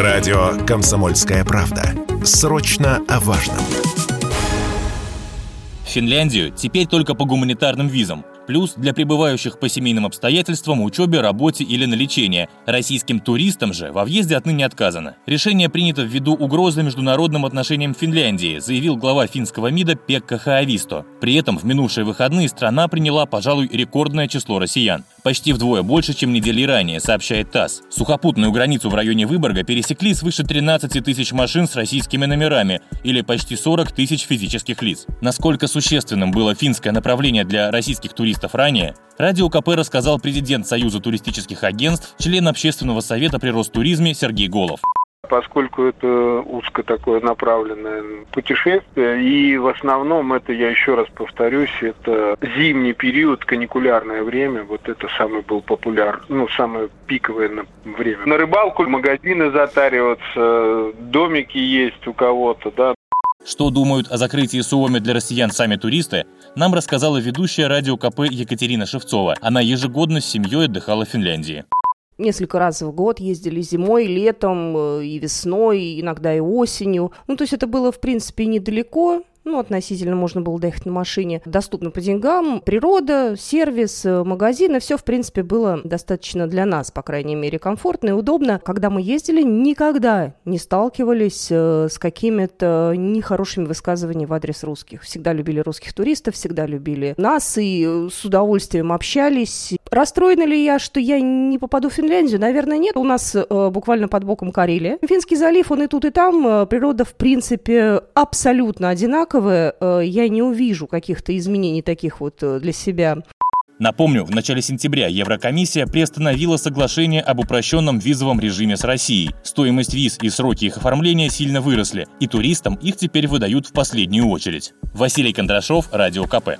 Радио «Комсомольская правда». Срочно о важном. Финляндию теперь только по гуманитарным визам плюс для прибывающих по семейным обстоятельствам, учебе, работе или на лечение. Российским туристам же во въезде отныне отказано. Решение принято ввиду угрозы международным отношениям Финляндии, заявил глава финского МИДа Пекка Хаависто. При этом в минувшие выходные страна приняла, пожалуй, рекордное число россиян. Почти вдвое больше, чем недели ранее, сообщает ТАСС. Сухопутную границу в районе Выборга пересекли свыше 13 тысяч машин с российскими номерами или почти 40 тысяч физических лиц. Насколько существенным было финское направление для российских туристов журналистов ранее, Радио КП рассказал президент Союза туристических агентств, член Общественного совета при Ростуризме Сергей Голов поскольку это узко такое направленное путешествие, и в основном это, я еще раз повторюсь, это зимний период, каникулярное время, вот это самый был популяр, ну, самое пиковое время. На рыбалку магазины затариваться, домики есть у кого-то, да, что думают о закрытии Суоми для россиян сами туристы, нам рассказала ведущая радио КП Екатерина Шевцова. Она ежегодно с семьей отдыхала в Финляндии несколько раз в год ездили зимой, летом э, и весной, иногда и осенью. Ну, то есть это было, в принципе, недалеко, ну, относительно можно было доехать на машине, доступно по деньгам, природа, сервис, э, магазины, все, в принципе, было достаточно для нас, по крайней мере, комфортно и удобно. Когда мы ездили, никогда не сталкивались э, с какими-то нехорошими высказываниями в адрес русских. Всегда любили русских туристов, всегда любили нас и э, с удовольствием общались. Расстроена ли я, что я не попаду в Финляндию? Наверное, нет. У нас буквально под боком Карелия. Финский залив, он и тут, и там. Природа, в принципе, абсолютно одинаковая э, я не увижу каких-то изменений таких вот э, для себя. Напомню, в начале сентября Еврокомиссия приостановила соглашение об упрощенном визовом режиме с Россией. Стоимость виз и сроки их оформления сильно выросли, и туристам их теперь выдают в последнюю очередь. Василий Кондрашов, Радио КП.